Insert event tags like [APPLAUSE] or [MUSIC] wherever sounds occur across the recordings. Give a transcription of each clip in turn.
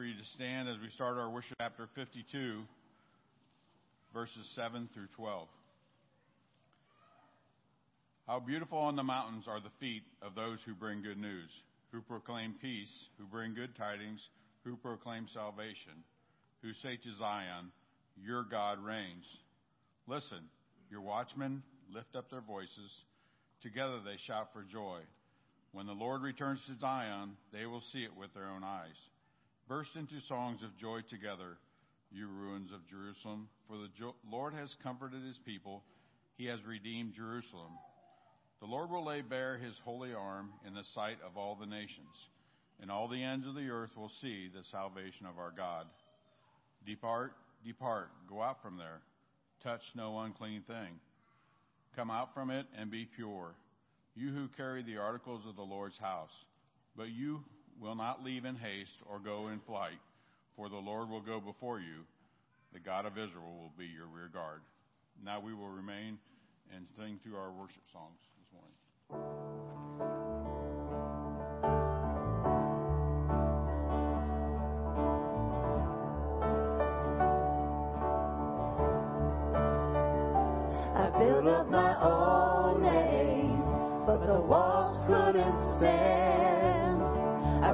for you to stand as we start our worship chapter 52, verses 7 through 12. How beautiful on the mountains are the feet of those who bring good news, who proclaim peace, who bring good tidings, who proclaim salvation, who say to Zion, Your God reigns. Listen, your watchmen lift up their voices. Together they shout for joy. When the Lord returns to Zion, they will see it with their own eyes. Burst into songs of joy together, you ruins of Jerusalem, for the jo- Lord has comforted his people. He has redeemed Jerusalem. The Lord will lay bare his holy arm in the sight of all the nations, and all the ends of the earth will see the salvation of our God. Depart, depart, go out from there. Touch no unclean thing. Come out from it and be pure you who carry the articles of the Lord's house. But you will not leave in haste or go in flight, for the Lord will go before you. The God of Israel will be your rear guard. Now we will remain and sing through our worship songs this morning.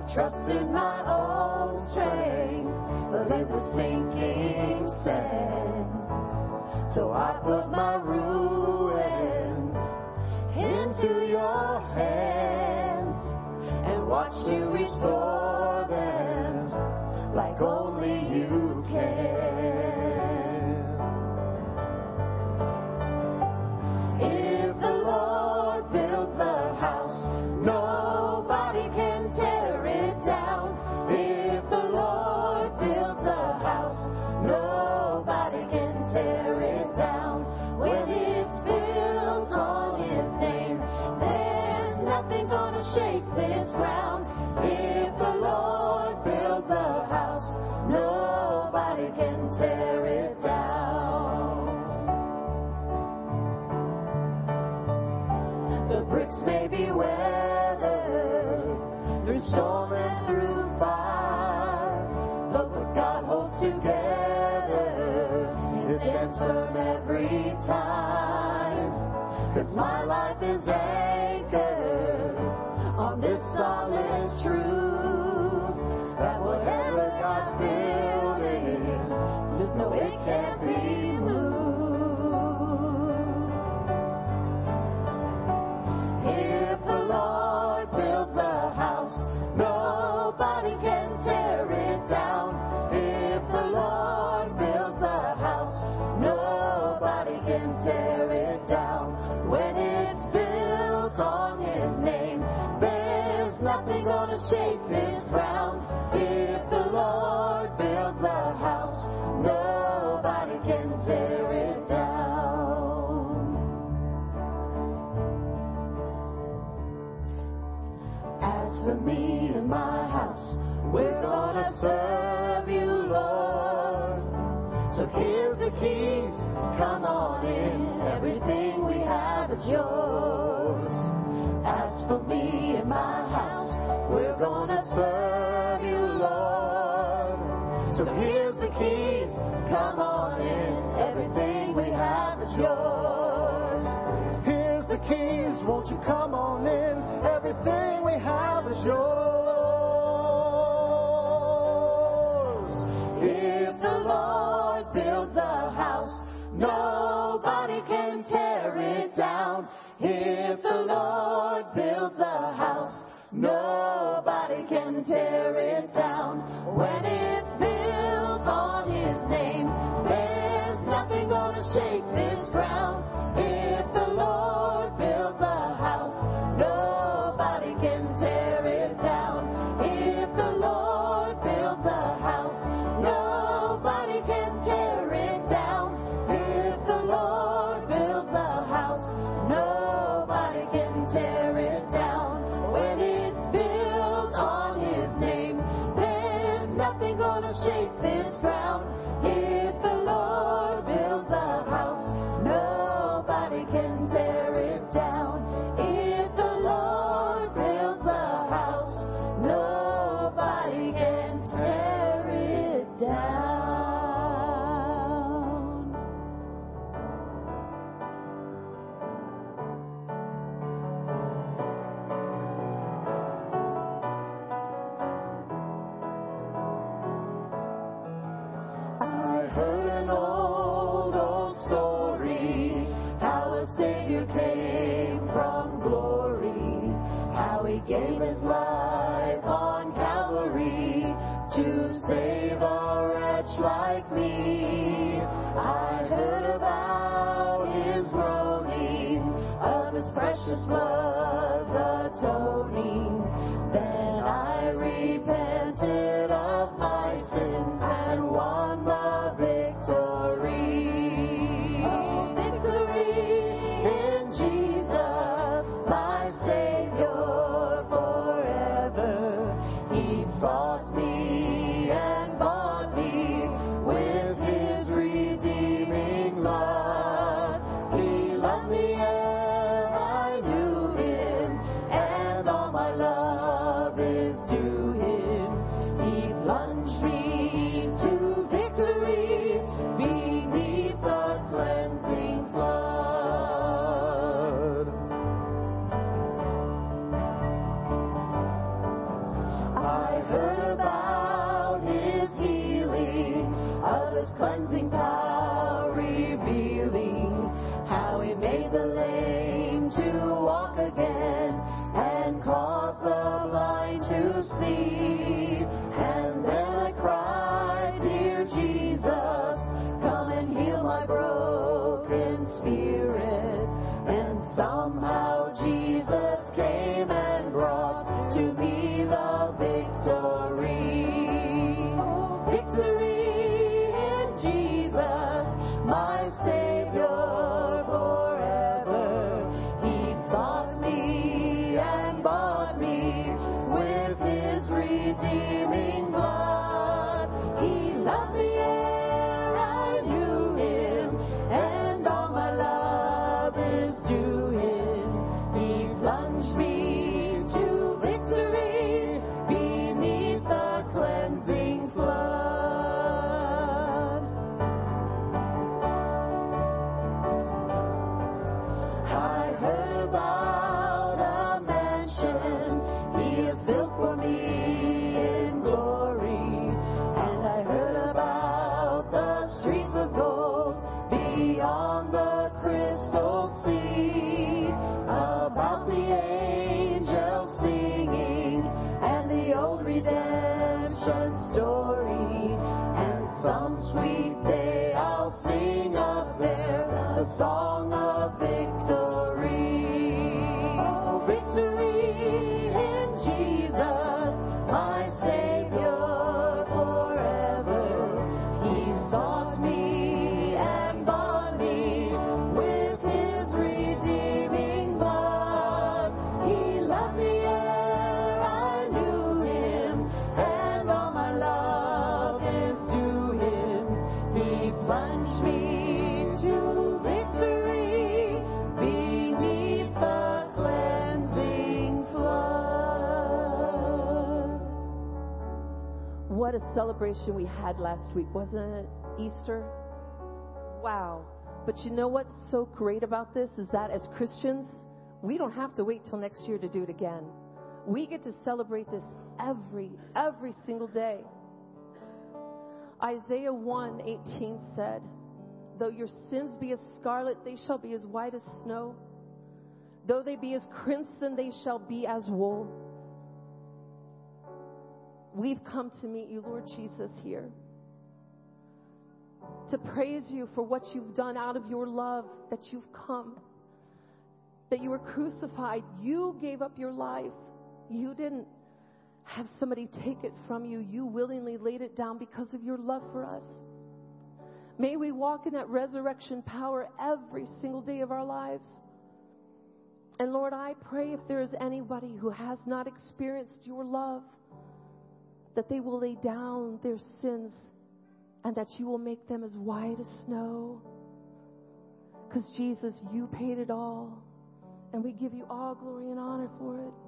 I've trusted my own strength, but it was sinking sand. So I put my ruins into your hands and watched you restore them like only serve you, Lord. So here's the keys, come on in. Everything we have is yours. As for me and my house, we're gonna serve you, Lord. So here's the keys, come on in. Everything we have is yours. Here's the keys, won't you come on in? Everything we have is yours. Celebration we had last week, wasn't it? Easter? Wow. But you know what's so great about this is that as Christians, we don't have to wait till next year to do it again. We get to celebrate this every, every single day. Isaiah 1:18 said, "Though your sins be as scarlet, they shall be as white as snow. Though they be as crimson, they shall be as wool." We've come to meet you, Lord Jesus, here. To praise you for what you've done out of your love, that you've come, that you were crucified. You gave up your life. You didn't have somebody take it from you. You willingly laid it down because of your love for us. May we walk in that resurrection power every single day of our lives. And Lord, I pray if there is anybody who has not experienced your love, that they will lay down their sins and that you will make them as white as snow. Because Jesus, you paid it all. And we give you all glory and honor for it.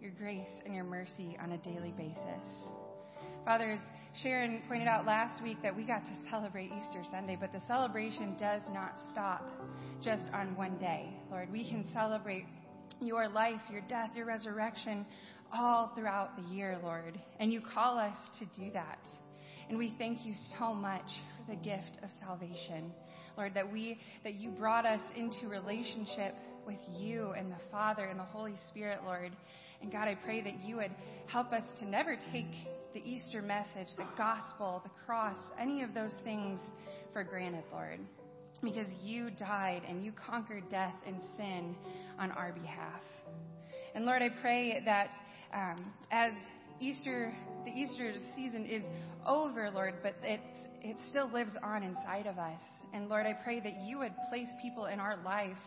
Your grace and your mercy on a daily basis. Father, as Sharon pointed out last week that we got to celebrate Easter Sunday, but the celebration does not stop just on one day. Lord, we can celebrate your life, your death, your resurrection all throughout the year, Lord. And you call us to do that. And we thank you so much for the gift of salvation. Lord, that we that you brought us into relationship with you and the Father and the Holy Spirit, Lord. And God, I pray that you would help us to never take the Easter message, the gospel, the cross, any of those things for granted, Lord. Because you died and you conquered death and sin on our behalf. And Lord, I pray that um, as Easter, the Easter season is over, Lord, but it, it still lives on inside of us. And Lord, I pray that you would place people in our lives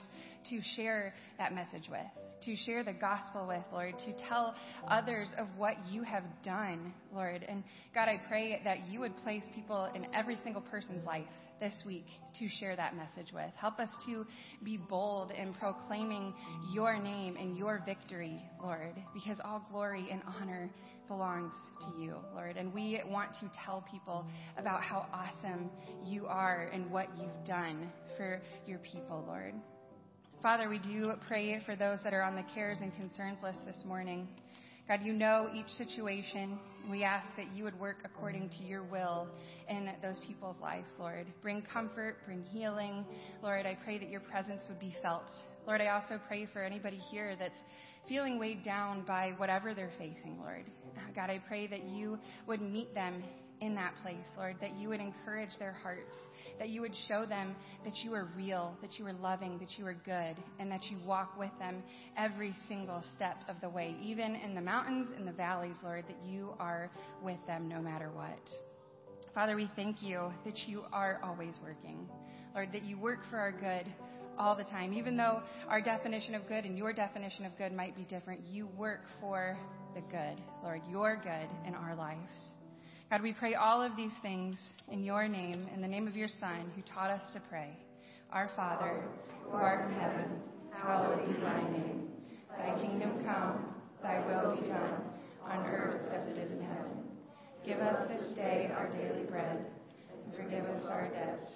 to share that message with, to share the gospel with, Lord, to tell others of what you have done, Lord. And God, I pray that you would place people in every single person's life this week to share that message with. Help us to be bold in proclaiming your name and your victory, Lord, because all glory and honor belongs to you, Lord. And we want to tell people about how awesome you are and what you've done for your people, Lord. Father, we do pray for those that are on the cares and concerns list this morning. God, you know each situation. We ask that you would work according to your will in those people's lives, Lord. Bring comfort, bring healing. Lord, I pray that your presence would be felt. Lord, I also pray for anybody here that's feeling weighed down by whatever they're facing, Lord. God, I pray that you would meet them in that place, Lord, that you would encourage their hearts, that you would show them that you are real, that you are loving, that you are good, and that you walk with them every single step of the way, even in the mountains and the valleys, Lord, that you are with them no matter what. Father, we thank you that you are always working. Lord, that you work for our good all the time. Even though our definition of good and your definition of good might be different, you work for the good. Lord, your good in our lives. God, we pray all of these things in your name, in the name of your Son, who taught us to pray. Our Father, who art in heaven, hallowed be thy name. Thy kingdom come, thy will be done, on earth as it is in heaven. Give us this day our daily bread, and forgive us our debts,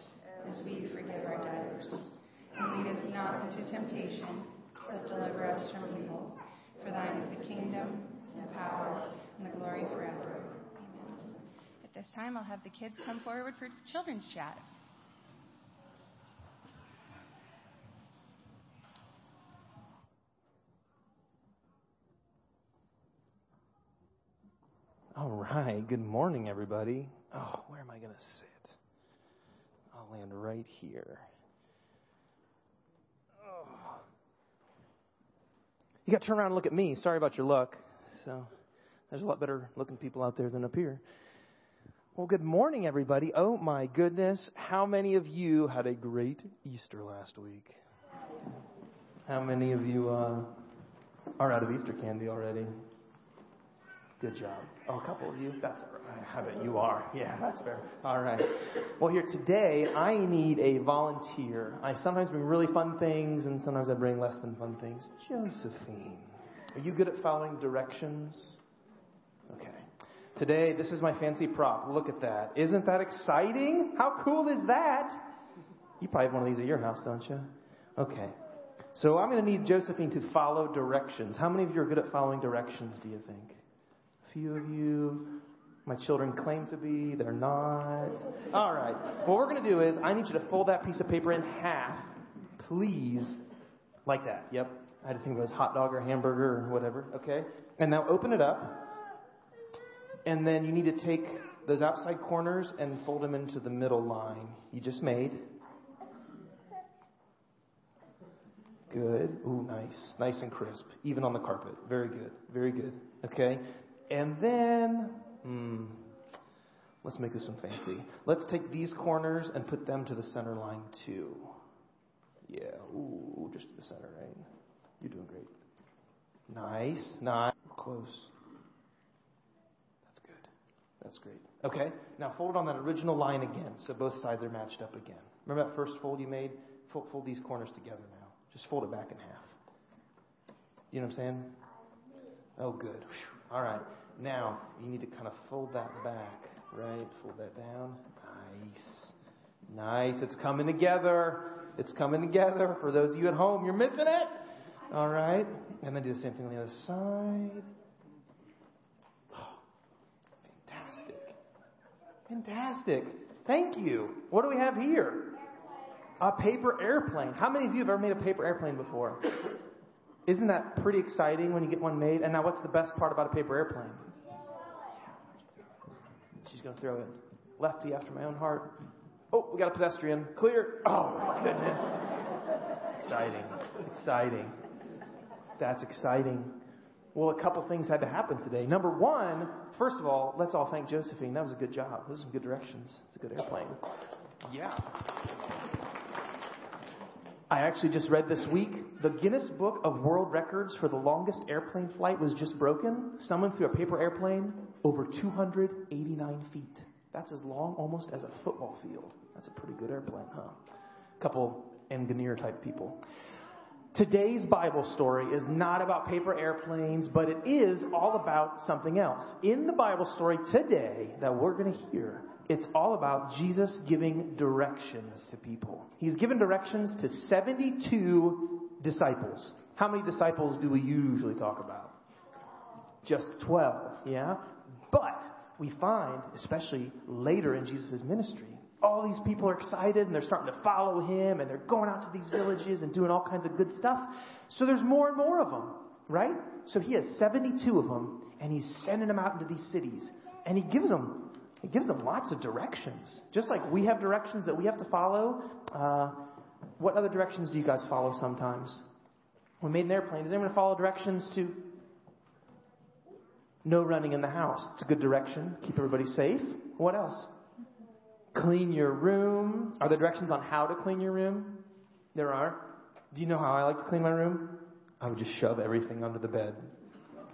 as we forgive our debtors. And lead us not into temptation, but deliver us from evil. For thine is the kingdom, and the power, and the glory forever this time, I'll have the kids come forward for children's chat. All right. Good morning, everybody. Oh, where am I going to sit? I'll land right here. Oh. You got to turn around and look at me. Sorry about your luck. So, there's a lot better looking people out there than up here. Well, good morning, everybody. Oh, my goodness. How many of you had a great Easter last week? How many of you uh, are out of Easter candy already? Good job. Oh, a couple of you. That's all right. I bet you are. Yeah, that's fair. All right. Well, here today, I need a volunteer. I sometimes bring really fun things, and sometimes I bring less than fun things. Josephine, are you good at following directions? Okay. Today, this is my fancy prop. Look at that. Isn't that exciting? How cool is that? You probably have one of these at your house, don't you? Okay. So I'm going to need Josephine to follow directions. How many of you are good at following directions, do you think? A few of you. My children claim to be. They're not. All right. What we're going to do is I need you to fold that piece of paper in half, please. Like that. Yep. I had to think of it as hot dog or hamburger or whatever. Okay. And now open it up. And then you need to take those outside corners and fold them into the middle line you just made. Good. Ooh, nice. Nice and crisp. Even on the carpet. Very good. Very good. Okay. And then, hmm, let's make this one fancy. Let's take these corners and put them to the center line too. Yeah. Ooh, just to the center, right? You're doing great. Nice. Nice. Close. That's great. Okay, now fold on that original line again so both sides are matched up again. Remember that first fold you made? Fold, fold these corners together now. Just fold it back in half. You know what I'm saying? Oh, good. Whew. All right. Now, you need to kind of fold that back, right? Fold that down. Nice. Nice. It's coming together. It's coming together. For those of you at home, you're missing it. All right. And then do the same thing on the other side. Fantastic. Thank you. What do we have here? A paper airplane. How many of you have ever made a paper airplane before? Isn't that pretty exciting when you get one made? And now, what's the best part about a paper airplane? She's going to throw it. Lefty after my own heart. Oh, we got a pedestrian. Clear. Oh, my goodness. It's exciting. It's exciting. That's exciting. Well, a couple things had to happen today. Number one, first of all, let's all thank Josephine. That was a good job. Those are some good directions. It's a good airplane. Yeah. I actually just read this week the Guinness Book of World Records for the longest airplane flight was just broken. Someone flew a paper airplane over 289 feet. That's as long almost as a football field. That's a pretty good airplane, huh? A couple engineer type people. Today's Bible story is not about paper airplanes, but it is all about something else. In the Bible story today that we're going to hear, it's all about Jesus giving directions to people. He's given directions to 72 disciples. How many disciples do we usually talk about? Just 12, yeah? But we find, especially later in Jesus' ministry, all these people are excited and they're starting to follow him and they're going out to these villages and doing all kinds of good stuff. So there's more and more of them, right? So he has 72 of them and he's sending them out into these cities and he gives them he gives them lots of directions. Just like we have directions that we have to follow. Uh, what other directions do you guys follow sometimes? When made an airplane, does anyone follow directions to no running in the house? It's a good direction. Keep everybody safe. What else? Clean your room. Are there directions on how to clean your room? There are. Do you know how I like to clean my room? I would just shove everything under the bed.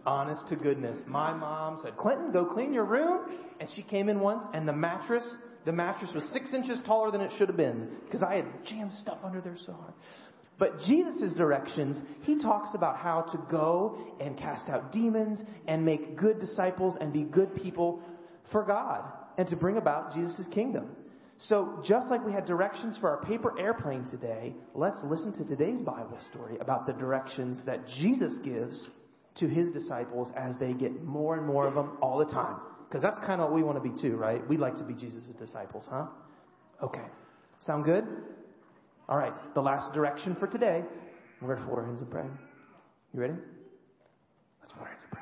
Honest to goodness. My mom said, Clinton, go clean your room. And she came in once and the mattress, the mattress was six inches taller than it should have been because I had jammed stuff under there so hard. But Jesus' directions, he talks about how to go and cast out demons and make good disciples and be good people for God and to bring about Jesus' kingdom. So, just like we had directions for our paper airplane today, let's listen to today's Bible story about the directions that Jesus gives to his disciples as they get more and more of them all the time. Because that's kind of what we want to be too, right? We'd like to be Jesus' disciples, huh? Okay. Sound good? All right. The last direction for today. We're going to fold our hands and pray. You ready? Let's fold our hands and pray.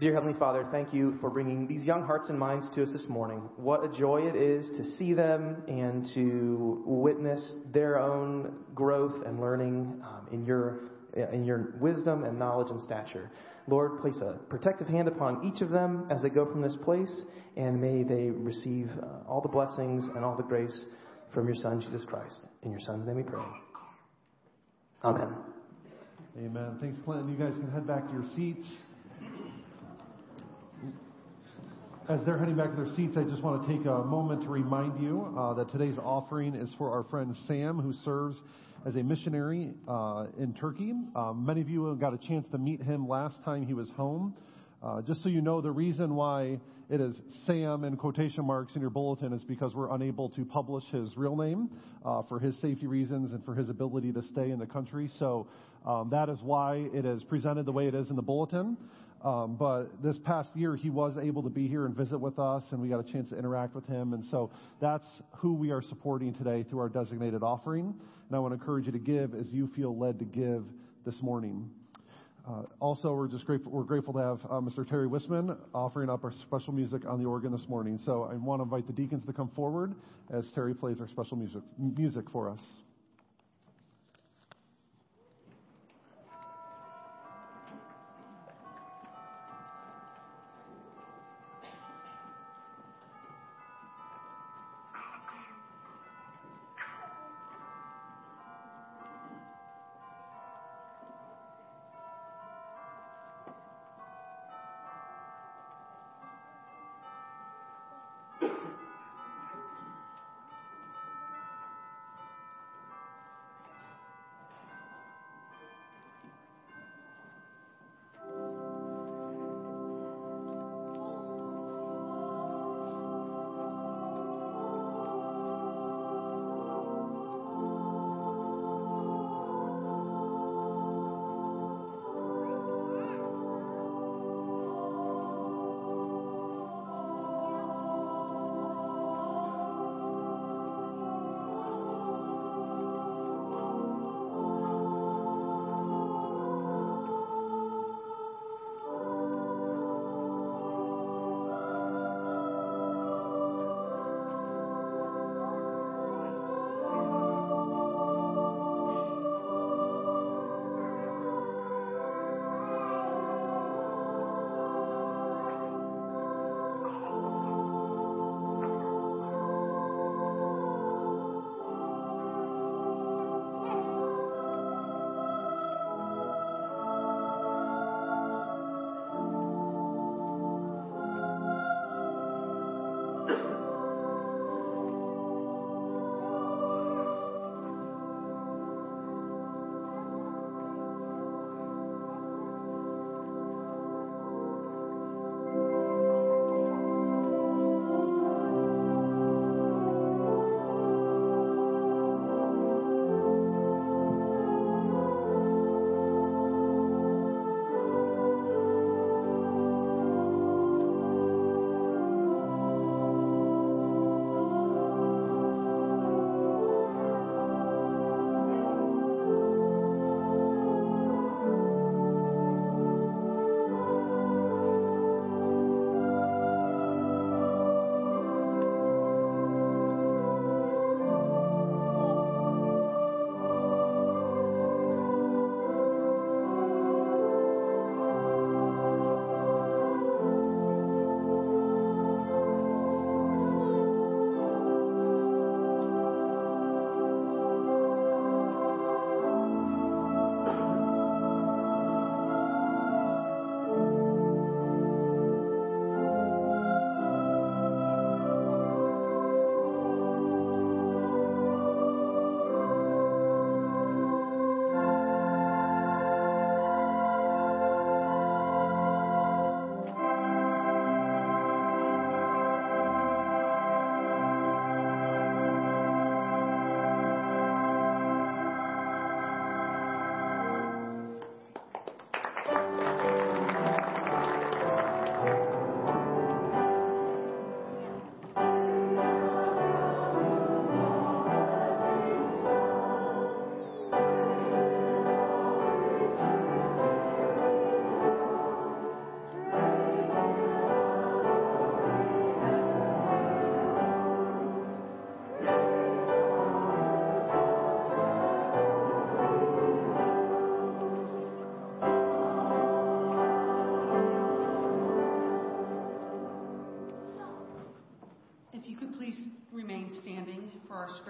Dear Heavenly Father, thank you for bringing these young hearts and minds to us this morning. What a joy it is to see them and to witness their own growth and learning um, in your in your wisdom and knowledge and stature. Lord, place a protective hand upon each of them as they go from this place, and may they receive uh, all the blessings and all the grace from your Son, Jesus Christ. In your Son's name we pray. Amen. Amen. Thanks, Clinton. You guys can head back to your seats. As they're heading back to their seats, I just want to take a moment to remind you uh, that today's offering is for our friend Sam, who serves as a missionary uh, in Turkey. Um, many of you got a chance to meet him last time he was home. Uh, just so you know, the reason why it is Sam in quotation marks in your bulletin is because we're unable to publish his real name uh, for his safety reasons and for his ability to stay in the country. So um, that is why it is presented the way it is in the bulletin. Um, but this past year, he was able to be here and visit with us, and we got a chance to interact with him. And so that's who we are supporting today through our designated offering. And I want to encourage you to give as you feel led to give this morning. Uh, also, we're just grateful. We're grateful to have uh, Mr. Terry Wisman offering up our special music on the organ this morning. So I want to invite the deacons to come forward as Terry plays our special music music for us.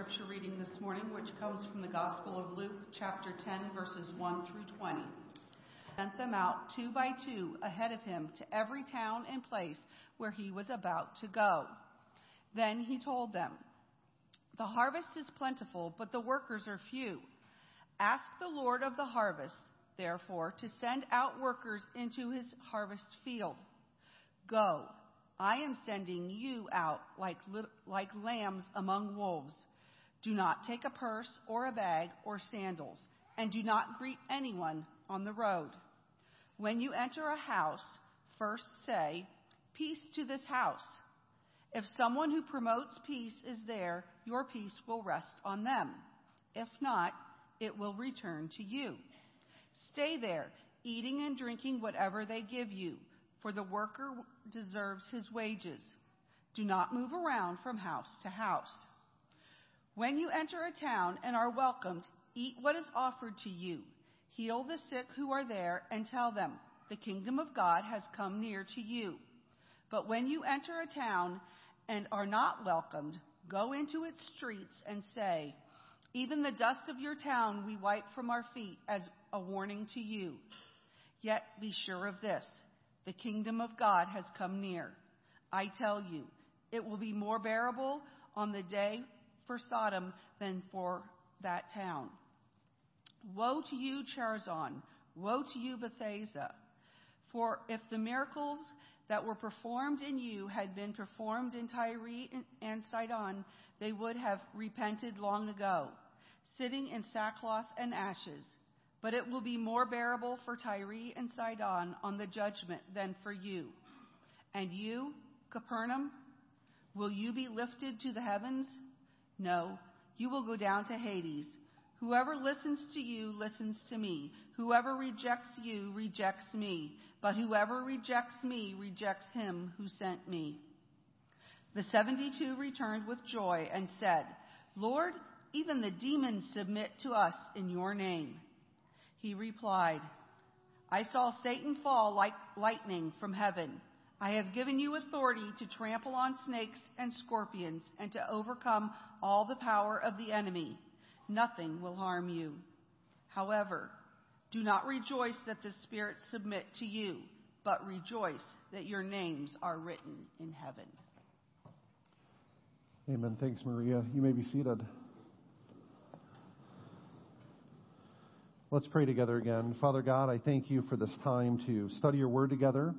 Scripture reading this morning, which comes from the Gospel of Luke, chapter 10, verses 1 through 20. Sent them out two by two ahead of him to every town and place where he was about to go. Then he told them, The harvest is plentiful, but the workers are few. Ask the Lord of the harvest, therefore, to send out workers into his harvest field. Go I am sending you out like, like lambs among wolves. Do not take a purse or a bag or sandals, and do not greet anyone on the road. When you enter a house, first say, Peace to this house. If someone who promotes peace is there, your peace will rest on them. If not, it will return to you. Stay there, eating and drinking whatever they give you for the worker deserves his wages. Do not move around from house to house. When you enter a town and are welcomed, eat what is offered to you. Heal the sick who are there and tell them, the kingdom of God has come near to you. But when you enter a town and are not welcomed, go into its streets and say, even the dust of your town we wipe from our feet as a warning to you. Yet be sure of this the kingdom of God has come near. I tell you, it will be more bearable on the day for Sodom than for that town. Woe to you, Chorazin! Woe to you, Bethsaida! For if the miracles that were performed in you had been performed in Tyre and Sidon, they would have repented long ago, sitting in sackcloth and ashes. But it will be more bearable for Tyre and Sidon on the judgment than for you. And you, Capernaum, will you be lifted to the heavens? No, you will go down to Hades. Whoever listens to you listens to me. Whoever rejects you rejects me. But whoever rejects me rejects him who sent me. The 72 returned with joy and said, Lord, even the demons submit to us in your name. He replied, I saw Satan fall like lightning from heaven. I have given you authority to trample on snakes and scorpions and to overcome all the power of the enemy. Nothing will harm you. However, do not rejoice that the spirits submit to you, but rejoice that your names are written in heaven. Amen. Thanks, Maria. You may be seated. Let's pray together again. Father God, I thank you for this time to study your word together.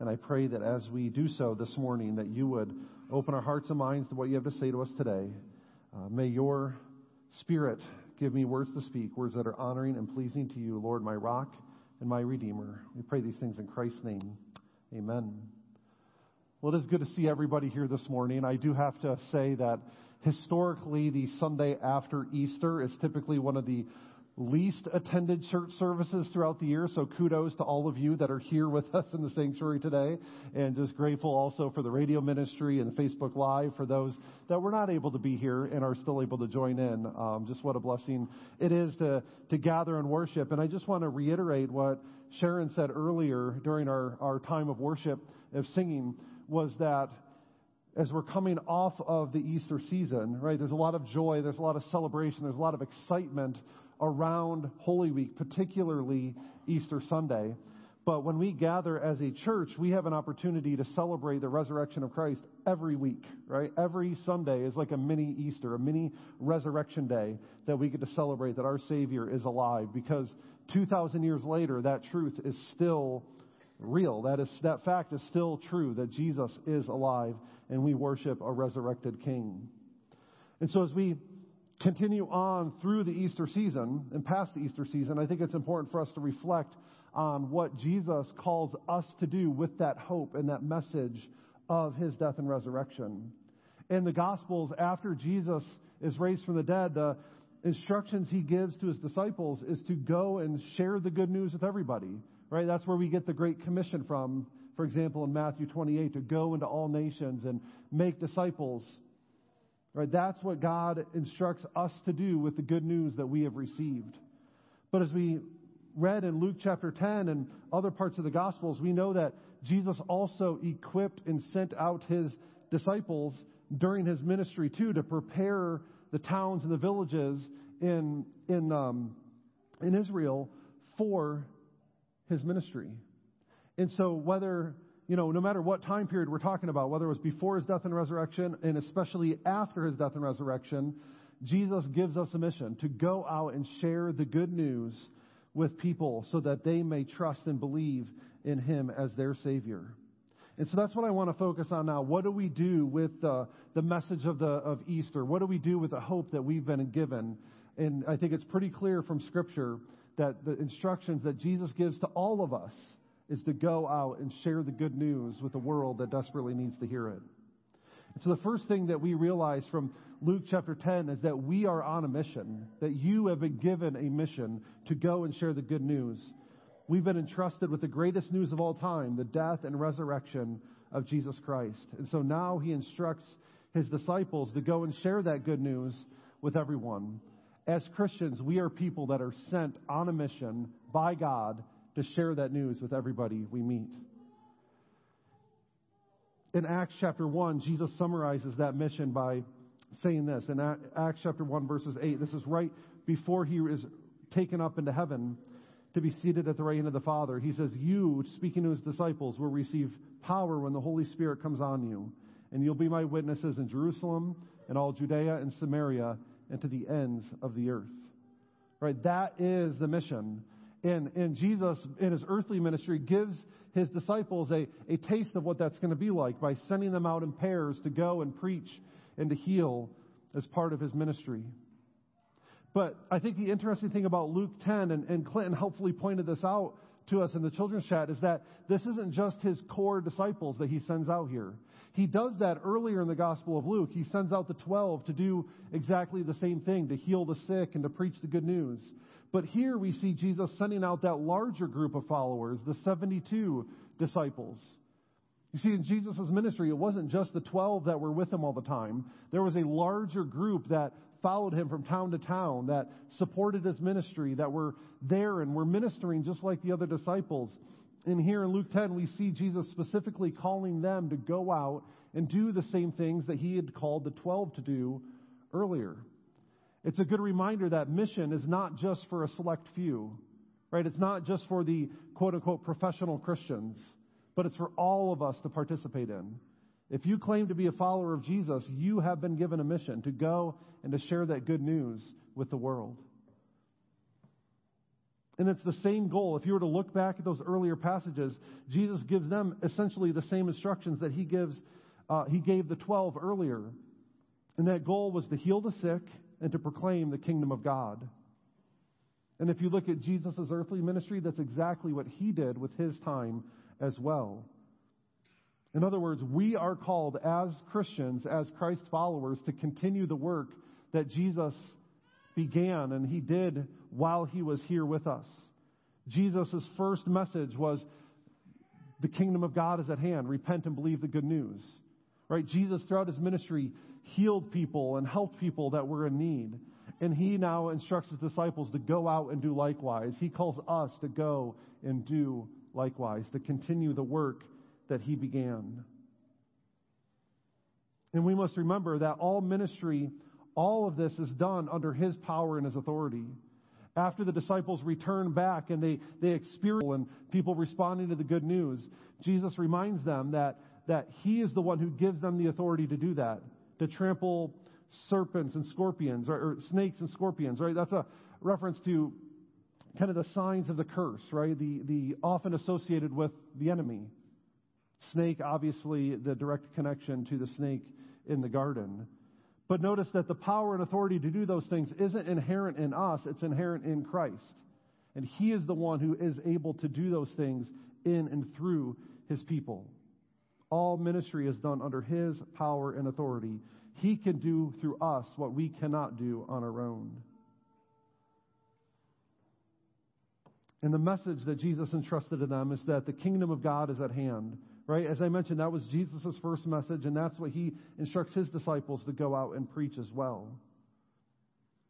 And I pray that as we do so this morning, that you would open our hearts and minds to what you have to say to us today. Uh, may your spirit give me words to speak, words that are honoring and pleasing to you, Lord, my rock and my redeemer. We pray these things in Christ's name. Amen. Well, it is good to see everybody here this morning. I do have to say that historically, the Sunday after Easter is typically one of the least attended church services throughout the year. So kudos to all of you that are here with us in the sanctuary today. And just grateful also for the radio ministry and Facebook Live for those that were not able to be here and are still able to join in. Um, just what a blessing it is to, to gather and worship. And I just want to reiterate what Sharon said earlier during our, our time of worship, of singing, was that as we're coming off of the Easter season, right, there's a lot of joy, there's a lot of celebration, there's a lot of excitement around Holy Week, particularly Easter Sunday. But when we gather as a church, we have an opportunity to celebrate the resurrection of Christ every week, right? Every Sunday is like a mini Easter, a mini resurrection day that we get to celebrate that our Savior is alive because 2,000 years later, that truth is still real. That is, that fact is still true that Jesus is alive and we worship a resurrected King. And so as we continue on through the Easter season and past the Easter season, I think it's important for us to reflect on what Jesus calls us to do with that hope and that message of his death and resurrection. In the Gospels, after Jesus is raised from the dead, the instructions he gives to his disciples is to go and share the good news with everybody, right? That's where we get the Great Commission from, for example, in Matthew 28, to go into all nations and make disciples Right? That's what God instructs us to do with the good news that we have received. But as we read in Luke chapter 10 and other parts of the Gospels, we know that Jesus also equipped and sent out his disciples during his ministry too to prepare the towns and the villages in, in, um, in Israel for his ministry. And so, whether, you know, no matter what time period we're talking about, whether it was before his death and resurrection, and especially after his death and resurrection, Jesus gives us a mission to go out and share the good news with people so that they may trust and believe in him as their Savior. And so that's what I want to focus on now. What do we do with the, the message of, the, of Easter? What do we do with the hope that we've been given? And I think it's pretty clear from Scripture that the instructions that Jesus gives to all of us is to go out and share the good news with the world that desperately needs to hear it. And so the first thing that we realize from Luke chapter 10 is that we are on a mission, that you have been given a mission to go and share the good news. We've been entrusted with the greatest news of all time, the death and resurrection of Jesus Christ. And so now he instructs his disciples to go and share that good news with everyone. As Christians, we are people that are sent on a mission by God to share that news with everybody we meet. In Acts chapter 1, Jesus summarizes that mission by saying this. In Acts chapter 1, verses 8, this is right before he is taken up into heaven to be seated at the right hand of the Father. He says, You, speaking to his disciples, will receive power when the Holy Spirit comes on you, and you'll be my witnesses in Jerusalem and all Judea and Samaria and to the ends of the earth. Right? That is the mission. And, and Jesus, in his earthly ministry, gives his disciples a, a taste of what that's going to be like by sending them out in pairs to go and preach and to heal as part of his ministry. But I think the interesting thing about Luke 10, and, and Clinton helpfully pointed this out to us in the children's chat, is that this isn't just his core disciples that he sends out here. He does that earlier in the Gospel of Luke. He sends out the 12 to do exactly the same thing, to heal the sick and to preach the good news. But here we see Jesus sending out that larger group of followers, the 72 disciples. You see, in Jesus' ministry, it wasn't just the 12 that were with him all the time. There was a larger group that followed him from town to town, that supported his ministry, that were there and were ministering just like the other disciples. And here in Luke 10, we see Jesus specifically calling them to go out and do the same things that he had called the 12 to do earlier. It's a good reminder that mission is not just for a select few, right? It's not just for the quote unquote professional Christians, but it's for all of us to participate in. If you claim to be a follower of Jesus, you have been given a mission to go and to share that good news with the world. And it's the same goal. If you were to look back at those earlier passages, Jesus gives them essentially the same instructions that he gives, uh, he gave the twelve earlier. And that goal was to heal the sick and to proclaim the kingdom of God. And if you look at Jesus' earthly ministry, that's exactly what he did with his time as well. In other words, we are called as Christians, as Christ followers, to continue the work that Jesus began and he did while he was here with us. Jesus' first message was the kingdom of God is at hand. Repent and believe the good news. Right? Jesus, throughout his ministry, healed people and helped people that were in need. And he now instructs his disciples to go out and do likewise. He calls us to go and do likewise, to continue the work that he began. And we must remember that all ministry, all of this is done under his power and his authority. After the disciples return back and they, they experience and people responding to the good news, Jesus reminds them that, that he is the one who gives them the authority to do that, to trample serpents and scorpions, or, or snakes and scorpions, right? That's a reference to kind of the signs of the curse, right? The, the often associated with the enemy. Snake, obviously, the direct connection to the snake in the garden. But notice that the power and authority to do those things isn't inherent in us, it's inherent in Christ. And He is the one who is able to do those things in and through His people. All ministry is done under His power and authority. He can do through us what we cannot do on our own. And the message that Jesus entrusted to them is that the kingdom of God is at hand right? As I mentioned, that was Jesus' first message, and that's what he instructs his disciples to go out and preach as well.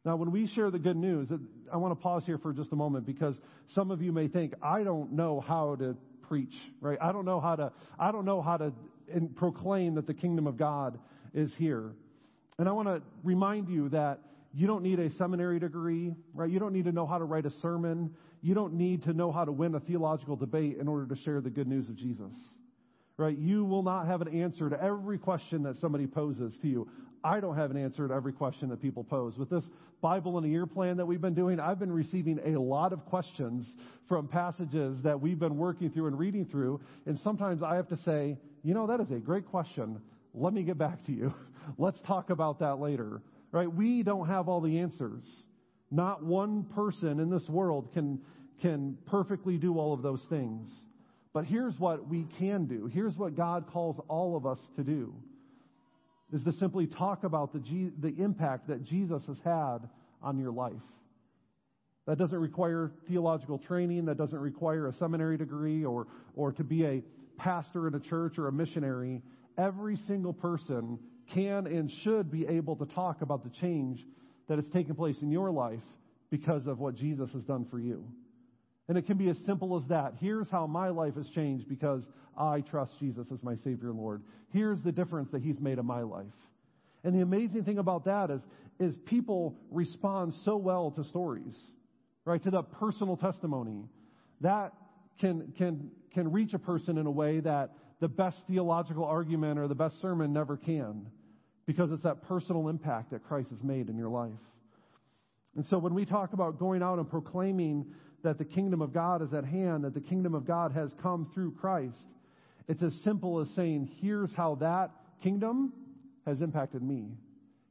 Now, when we share the good news, I want to pause here for just a moment because some of you may think, I don't know how to preach, right? I don't know how to, I don't know how to proclaim that the kingdom of God is here. And I want to remind you that you don't need a seminary degree, right? You don't need to know how to write a sermon. You don't need to know how to win a theological debate in order to share the good news of Jesus. Right? You will not have an answer to every question that somebody poses to you. I don't have an answer to every question that people pose. With this Bible in a year plan that we've been doing, I've been receiving a lot of questions from passages that we've been working through and reading through. And sometimes I have to say, you know, that is a great question. Let me get back to you. [LAUGHS] Let's talk about that later. Right? We don't have all the answers. Not one person in this world can, can perfectly do all of those things. But here's what we can do. Here's what God calls all of us to do is to simply talk about the, the impact that Jesus has had on your life. That doesn't require theological training. That doesn't require a seminary degree or, or to be a pastor in a church or a missionary. Every single person can and should be able to talk about the change that has taken place in your life because of what Jesus has done for you. And it can be as simple as that. Here's how my life has changed because I trust Jesus as my Savior Lord. Here's the difference that He's made in my life. And the amazing thing about that is, is people respond so well to stories, right? To the personal testimony. That can, can, can reach a person in a way that the best theological argument or the best sermon never can because it's that personal impact that Christ has made in your life. And so when we talk about going out and proclaiming that the kingdom of God is at hand, that the kingdom of God has come through Christ, it's as simple as saying, here's how that kingdom has impacted me.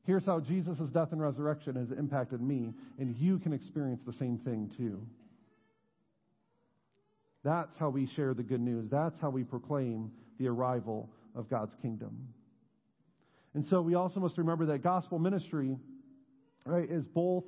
Here's how Jesus' death and resurrection has impacted me, and you can experience the same thing too. That's how we share the good news. That's how we proclaim the arrival of God's kingdom. And so we also must remember that gospel ministry, right, is both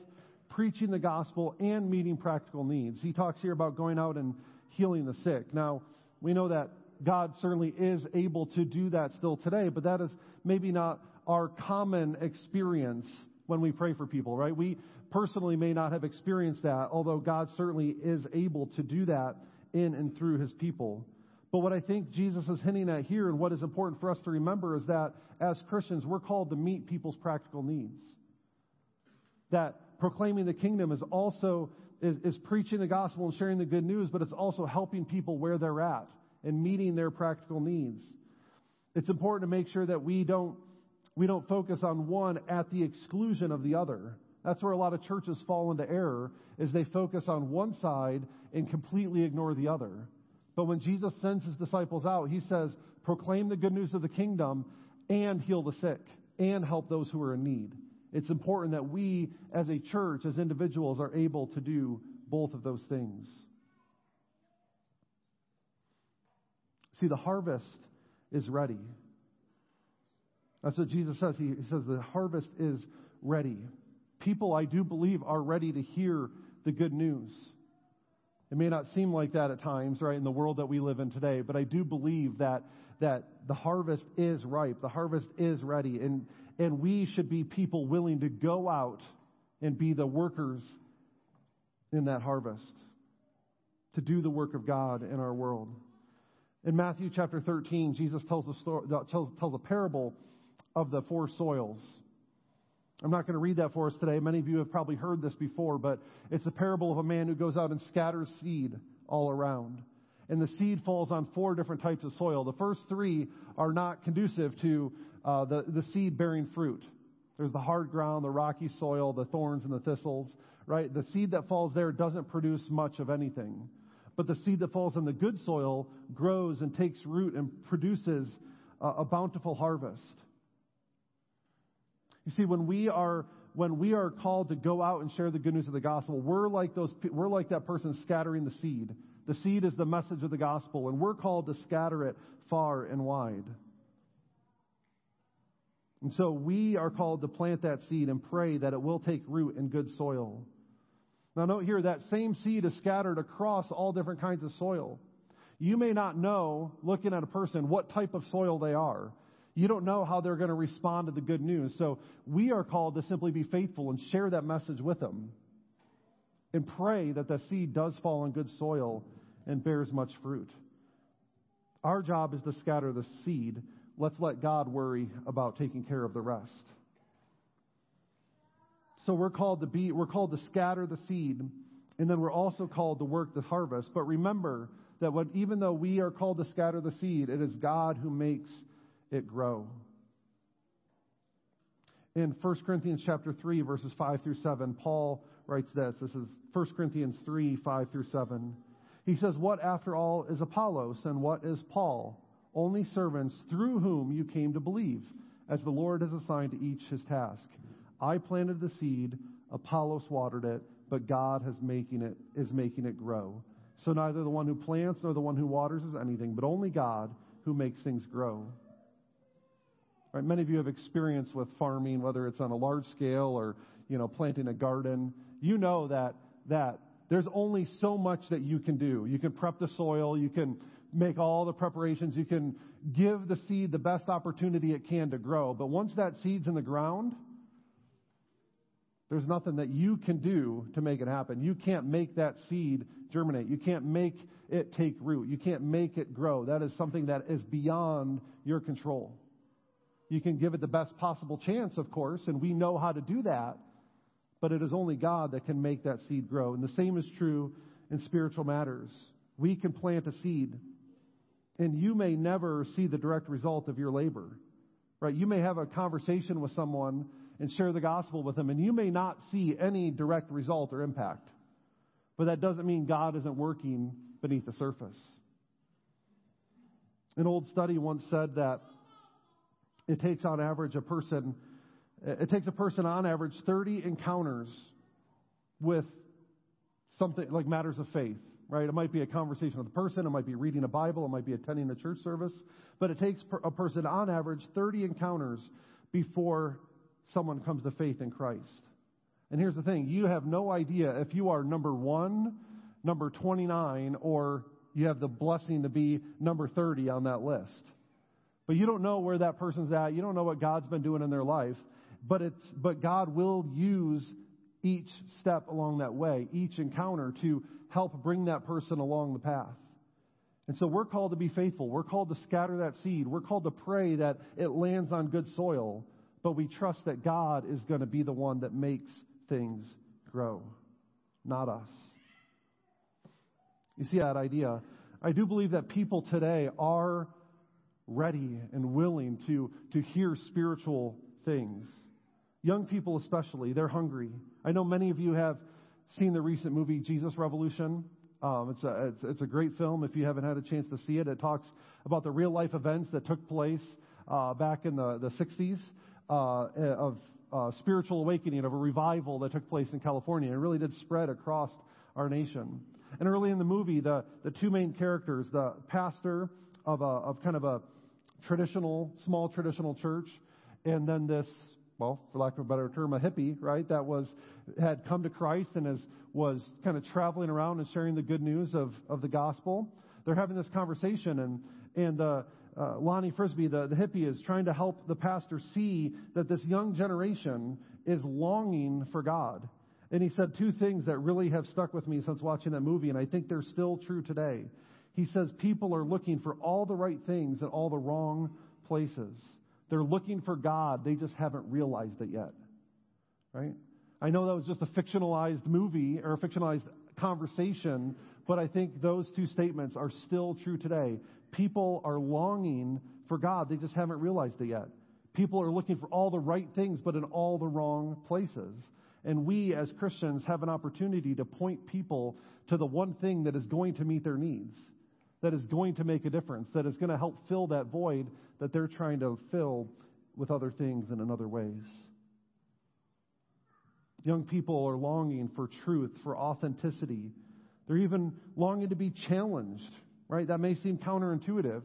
preaching the gospel and meeting practical needs. He talks here about going out and healing the sick. Now, we know that God certainly is able to do that still today, but that is maybe not our common experience when we pray for people, right? We personally may not have experienced that, although God certainly is able to do that in and through his people. But what I think Jesus is hinting at here and what is important for us to remember is that as Christians, we're called to meet people's practical needs. That proclaiming the kingdom is also is, is preaching the gospel and sharing the good news, but it's also helping people where they're at and meeting their practical needs. It's important to make sure that we don't we don't focus on one at the exclusion of the other. That's where a lot of churches fall into error is they focus on one side and completely ignore the other. But when Jesus sends his disciples out, he says, proclaim the good news of the kingdom and heal the sick and help those who are in need. It's important that we, as a church, as individuals, are able to do both of those things. See, the harvest is ready. That's what Jesus says. He, says the harvest is ready. People, I do believe, are ready to hear the good news. It may not seem like that at times, right, in the world that we live in today, but I do believe that, that the harvest is ripe. The harvest is ready. And, and we should be people willing to go out and be the workers in that harvest, to do the work of God in our world. In Matthew chapter 13, Jesus tells a, story, tells, tells a parable of the four soils. I'm not going to read that for us today. Many of you have probably heard this before, but it's a parable of a man who goes out and scatters seed all around. And the seed falls on four different types of soil. The first three are not conducive to uh, the, the seed bearing fruit. There's the hard ground, the rocky soil, the thorns and the thistles, right? The seed that falls there doesn't produce much of anything. But the seed that falls in the good soil grows and takes root and produces a, a bountiful harvest. You see, when we are when we are called to go out and share the good news of the gospel, we're like those we're like that person scattering the seed. The seed is the message of the gospel, and we're called to scatter it far and wide. And so we are called to plant that seed and pray that it will take root in good soil. Now, note here that same seed is scattered across all different kinds of soil. You may not know, looking at a person, what type of soil they are. You don't know how they're going to respond to the good news. So we are called to simply be faithful and share that message with them. And pray that the seed does fall on good soil and bears much fruit. Our job is to scatter the seed. Let's let God worry about taking care of the rest. So we're called to be, we're called to scatter the seed, and then we're also called to work the harvest. But remember that what, even though we are called to scatter the seed, it is God who makes it grow. In 1 Corinthians chapter 3, verses 5 through 7, Paul writes this. This is 1 Corinthians 3, 5 through 7. He says, What after all is Apollos and what is Paul? Only servants through whom you came to believe, as the Lord has assigned to each his task. I planted the seed, Apollos watered it, but God has making it, is making it grow. So neither the one who plants nor the one who waters is anything, but only God who makes things grow. Right, many of you have experience with farming, whether it's on a large scale or you know planting a garden. You know that that there's only so much that you can do. You can prep the soil, you can make all the preparations, you can give the seed the best opportunity it can to grow. But once that seed's in the ground, there's nothing that you can do to make it happen. You can't make that seed germinate. You can't make it take root. You can't make it grow. That is something that is beyond your control. You can give it the best possible chance, of course, and we know how to do that, but it is only God that can make that seed grow. And the same is true in spiritual matters. We can plant a seed, and you may never see the direct result of your labor. Right? You may have a conversation with someone and share the gospel with them, and you may not see any direct result or impact. But that doesn't mean God isn't working beneath the surface. An old study once said that it takes on average a person, it takes a person on average 30 encounters with something like matters of faith, right? It might be a conversation with a person, it might be reading a Bible, it might be attending a church service, but it takes a person on average 30 encounters before someone comes to faith in Christ. And here's the thing you have no idea if you are number one, number 29, or you have the blessing to be number 30 on that list. But you don't know where that person's at. You don't know what God's been doing in their life. But, it's, but God will use each step along that way, each encounter to help bring that person along the path. And so we're called to be faithful. We're called to scatter that seed. We're called to pray that it lands on good soil but we trust that God is going to be the one that makes things grow, not us. You see that idea? I do believe that people today are ready and willing to, to hear spiritual things. Young people, especially, they're hungry. I know many of you have seen the recent movie Jesus Revolution. Um, it's, a, it's, it's, a great film if you haven't had a chance to see it. It talks about the real life events that took place uh, back in the, the 60s uh, of uh, spiritual awakening, of a revival that took place in California. It really did spread across our nation. And early in the movie, the, the two main characters, the pastor of, a, of kind of a traditional, small traditional church, and then this, well, for lack of a better term, a hippie, right, that was, had come to Christ and is, was kind of traveling around and sharing the good news of, of the gospel. They're having this conversation, and, and uh, uh, Lonnie Frisbee, the, the hippie, is trying to help the pastor see that this young generation is longing for God. And he said two things that really have stuck with me since watching that movie, and I think they're still true today. He says people are looking for all the right things in all the wrong places. They're looking for God, they just haven't realized it yet. Right? I know that was just a fictionalized movie or a fictionalized conversation, but I think those two statements are still true today. People are longing for God. They just haven't realized it yet. People are looking for all the right things, but in all the wrong places. And we as Christians have an opportunity to point people to the one thing that is going to meet their needs, that is going to make a difference, that is going to help fill that void that they're trying to fill with other things and in other ways. Young people are longing for truth, for authenticity. They're even longing to be challenged right? That may seem counterintuitive.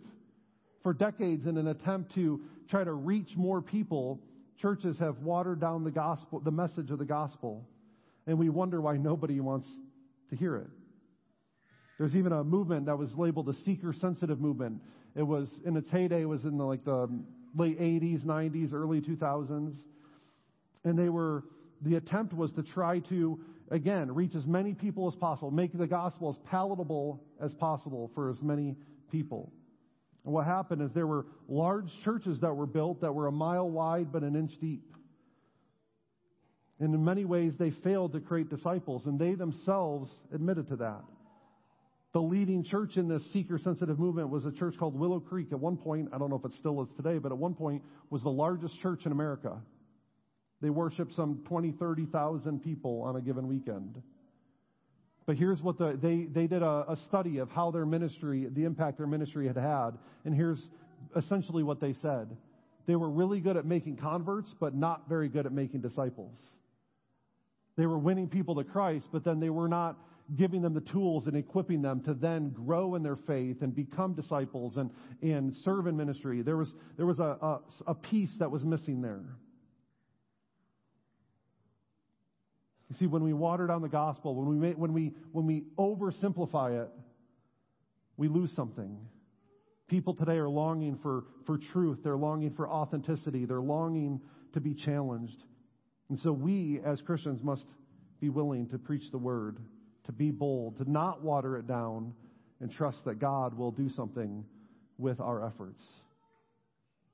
For decades, in an attempt to try to reach more people, churches have watered down the gospel, the message of the gospel, and we wonder why nobody wants to hear it. There's even a movement that was labeled the seeker-sensitive movement. It was in its heyday. It was in the, like the late 80s, 90s, early 2000s, and they were. The attempt was to try to again, reach as many people as possible, make the gospel as palatable as possible for as many people. And what happened is there were large churches that were built that were a mile wide but an inch deep. And in many ways, they failed to create disciples, and they themselves admitted to that. The leading church in this seeker sensitive movement was a church called Willow Creek. At one point, I don't know if it still is today, but at one point was the largest church in America. They worshiped some 20, 30,000 people on a given weekend. But here's what the, they, they did a, a study of how their ministry, the impact their ministry had had. And here's essentially what they said. They were really good at making converts, but not very good at making disciples. They were winning people to Christ, but then they were not giving them the tools and equipping them to then grow in their faith and become disciples and, and serve in ministry. There was, there was a, a, a piece that was missing there. You see, when we water down the gospel, when we, when we, when we oversimplify it, we lose something. People today are longing for, for truth. They're longing for authenticity. They're longing to be challenged. And so we, as Christians, must be willing to preach the word, to be bold, to not water it down, and trust that God will do something with our efforts.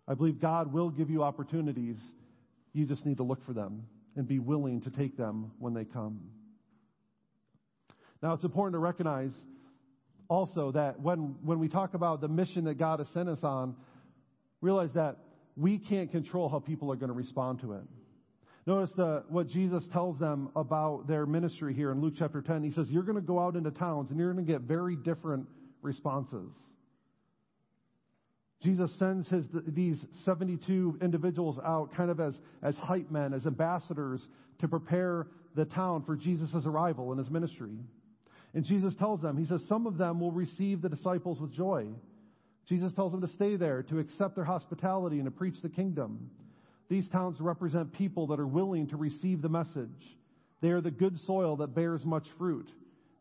I believe God will give you opportunities. You just need to look for them and be willing to take them when they come. Now, it's important to recognize also that when, when we talk about the mission that God has sent us on, realize that we can't control how people are going to respond to it. Notice the, what Jesus tells them about their ministry here in Luke chapter 10. He says, You're going to go out into towns and you're going to get very different responses. Jesus sends his, these 72 individuals out kind of as, as hype men, as ambassadors to prepare the town for Jesus' arrival and his ministry. And Jesus tells them, He says, some of them will receive the disciples with joy. Jesus tells them to stay there, to accept their hospitality, and to preach the kingdom. These towns represent people that are willing to receive the message. They are the good soil that bears much fruit.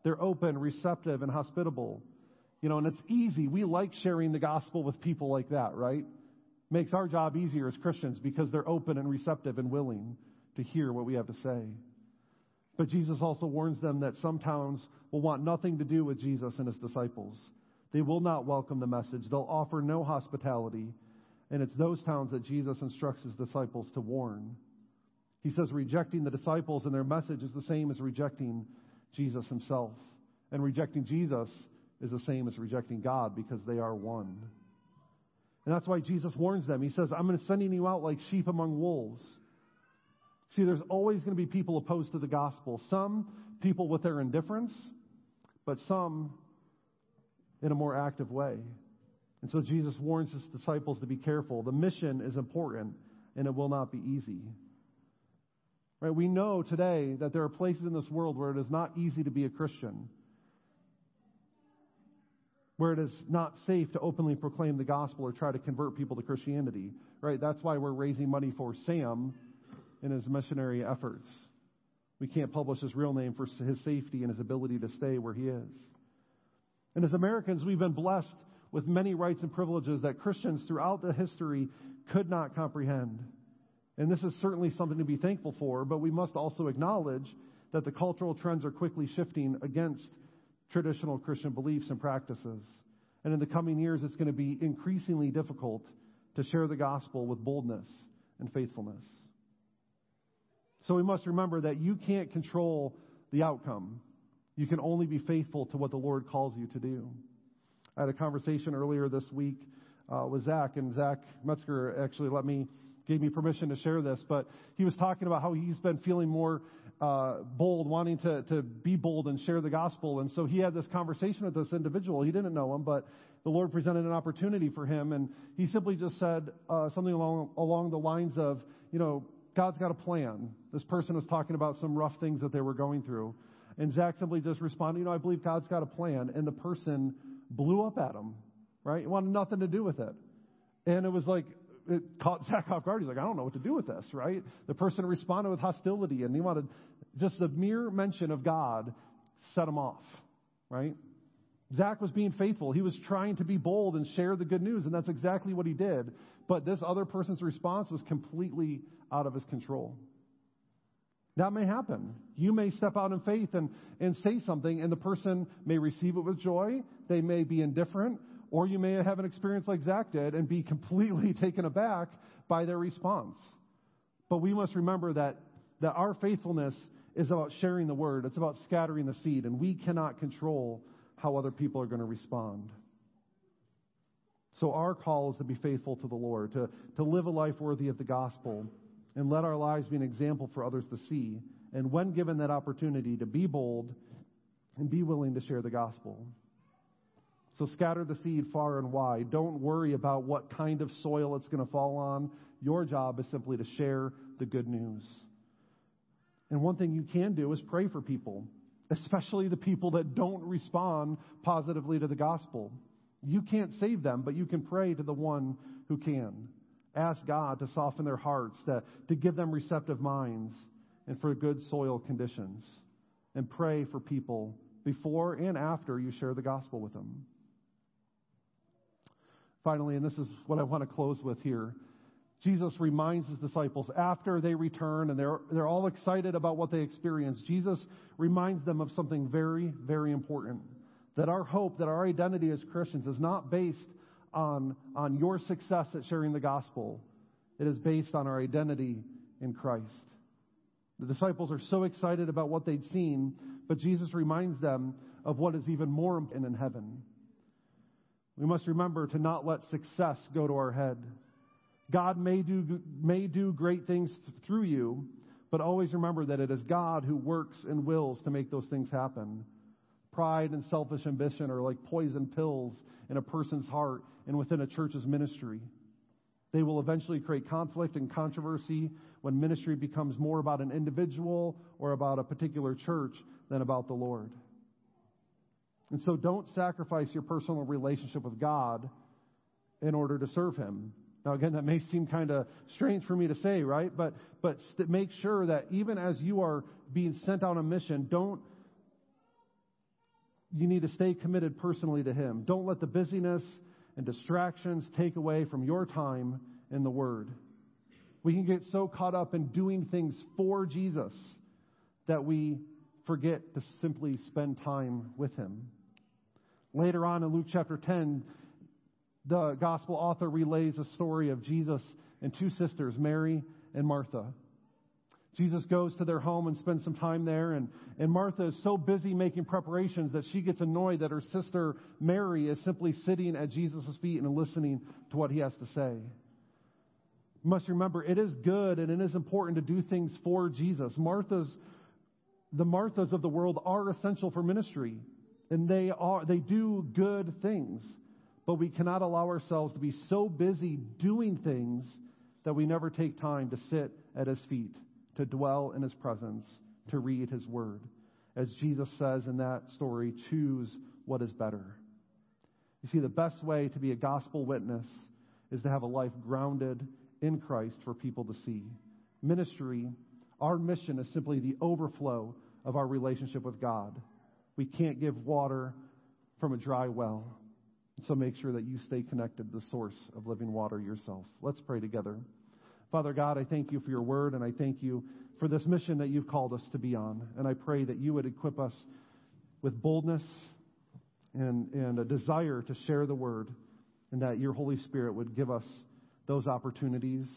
They're open, receptive, and hospitable. You know, and it's easy. We like sharing the gospel with people like that, right? Makes our job easier as Christians because they're open and receptive and willing to hear what we have to say. But Jesus also warns them that some towns will want nothing to do with Jesus and his disciples. They will not welcome the message. They'll offer no hospitality. And it's those towns that Jesus instructs his disciples to warn. He says rejecting the disciples and their message is the same as rejecting Jesus himself. And rejecting Jesus is the same as rejecting God because they are one. And that's why Jesus warns them. He says, I'm sending you out like sheep among wolves. See, there's always going to be people opposed to the gospel. Some people with their indifference, but some in a more active way. And so Jesus warns his disciples to be careful. The mission is important, and it will not be easy. Right? We know today that there are places in this world where it is not easy to be a Christian where it is not safe to openly proclaim the gospel or try to convert people to Christianity. Right? That's why we're raising money for Sam in his missionary efforts. We can't publish his real name for his safety and his ability to stay where he is. And as Americans, we've been blessed with many rights and privileges that Christians throughout the history could not comprehend. And this is certainly something to be thankful for, but we must also acknowledge that the cultural trends are quickly shifting against traditional Christian beliefs and practices. And in the coming years, it's going to be increasingly difficult to share the gospel with boldness and faithfulness. So we must remember that you can't control the outcome. You can only be faithful to what the Lord calls you to do. I had a conversation earlier this week uh, with Zach, and Zach Metzger actually let me gave me permission to share this, but he was talking about how he's been feeling more uh, bold, wanting to, to be bold and share the gospel. And so he had this conversation with this individual. He didn't know him, but the Lord presented an opportunity for him. And he simply just said uh, something along, along the lines of, you know, God's got a plan. This person was talking about some rough things that they were going through. And Zach simply just responded, you know, I believe God's got a plan. And the person blew up at him, right? He wanted nothing to do with it. And it was like, it caught [LAUGHS] Zach off guard. He's like, I don't know what to do with this, right? The person responded with hostility, and he wanted just the mere mention of God set him off, right? Zach was being faithful. He was trying to be bold and share the good news, and that's exactly what he did. But this other person's response was completely out of his control. That may happen. You may step out in faith and, and say something, and the person may receive it with joy. They may be indifferent, or you may have an experience like Zach did and be [LAUGHS] completely taken aback by their response. But we must remember that that our faithfulness is about sharing the word, it's about scattering the seed, and we cannot control how other people are going to respond. So, our call is to be faithful to the Lord, to, to live a life worthy of the gospel, and let our lives be an example for others to see. And when given that opportunity, to be bold and be willing to share the gospel. So, scatter the seed far and wide. Don't worry about what kind of soil it's going to fall on. Your job is simply to share the good news. And one thing you can do is pray for people, especially the people that don't respond positively to the gospel. You can't save them, but you can pray to the one who can. Ask God to soften their hearts, to, to give them receptive minds, and for good soil conditions. And pray for people before and after you share the gospel with them. Finally, and this is what I want to close with here Jesus reminds his disciples after they return and they're, they're all excited about what they experienced. Jesus reminds them of something very, very important. That our hope, that our identity as Christians is not based on, on your success at sharing the gospel. It is based on our identity in Christ. The disciples are so excited about what they'd seen, but Jesus reminds them of what is even more important in heaven. We must remember to not let success go to our head. God may do, may do great things through you, but always remember that it is God who works and wills to make those things happen. Pride and selfish ambition are like poison pills in a person's heart and within a church's ministry. They will eventually create conflict and controversy when ministry becomes more about an individual or about a particular church than about the Lord. And so don't sacrifice your personal relationship with God in order to serve Him. Now, again, that may seem kind of strange for me to say, right? But, but st- make sure that even as you are being sent on a mission, don't, you need to stay committed personally to Him. Don't let the busyness and distractions take away from your time in the Word. We can get so caught up in doing things for Jesus that we forget to simply spend time with Him. Later on in Luke chapter 10, the gospel author relays a story of Jesus and two sisters, Mary and Martha. Jesus goes to their home and spends some time there, and, and Martha is so busy making preparations that she gets annoyed that her sister Mary is simply sitting at Jesus' feet and listening to what he has to say. You must remember, it is good and it is important to do things for Jesus. Martha's, the Marthas of the world are essential for ministry, and they are, they do good things but we cannot allow ourselves to be so busy doing things that we never take time to sit at his feet, to dwell in his presence, to read his word. As Jesus says in that story, choose what is better. You see, the best way to be a gospel witness is to have a life grounded in Christ for people to see. Ministry, our mission is simply the overflow of our relationship with God. We can't give water from a dry well. So make sure that you stay connected to the source of living water yourself. Let's pray together. Father God, I thank you for your word, and I thank you for this mission that you've called us to be on. And I pray that you would equip us with boldness and, and a desire to share the word, and that your Holy Spirit would give us those opportunities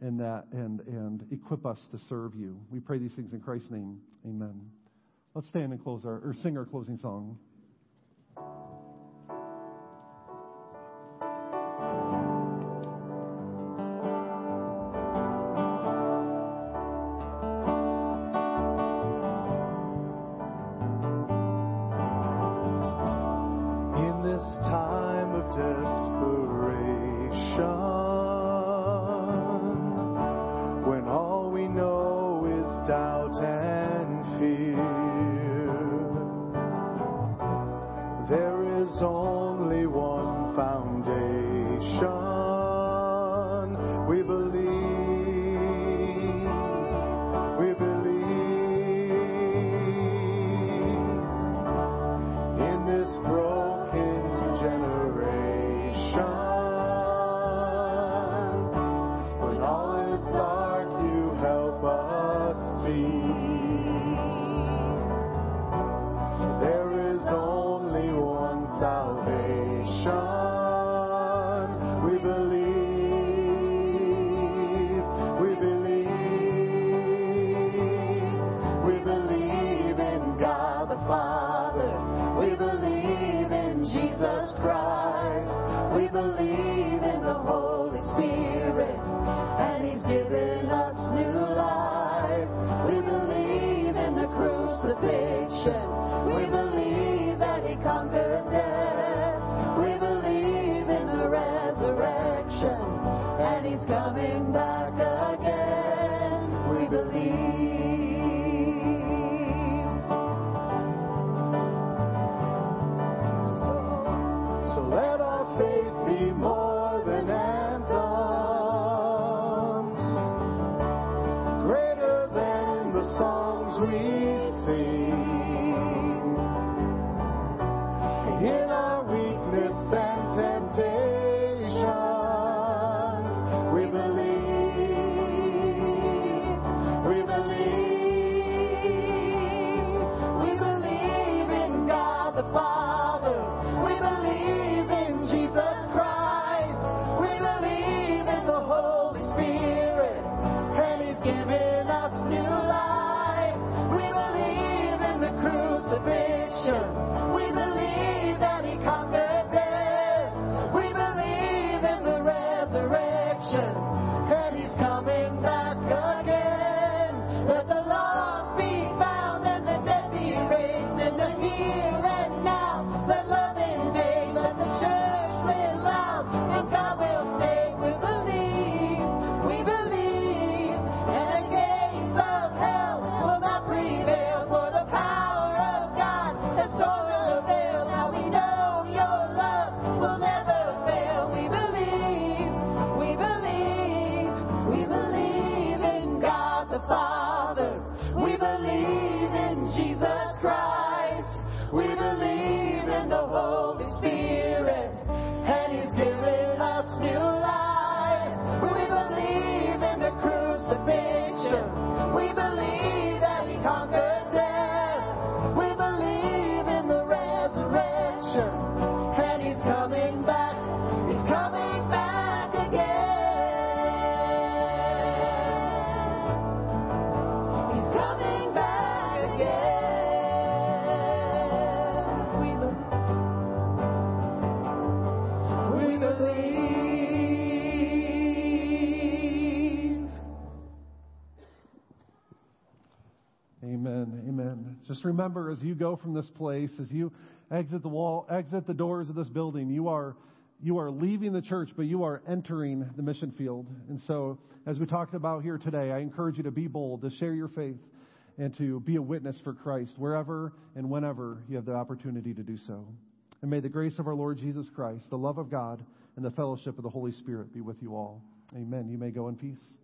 and that and and equip us to serve you. We pray these things in Christ's name. Amen. Let's stand and close our or sing our closing song. as you go from this place, as you exit the wall, exit the doors of this building, you are you are leaving the church, but you are entering the mission field. And so, as we talked about here today, I encourage you to be bold, to share your faith, and to be a witness for Christ wherever and whenever you have the opportunity to do so. And may the grace of our Lord Jesus Christ, the love of God, and the fellowship of the Holy Spirit be with you all. Amen. You may go in peace.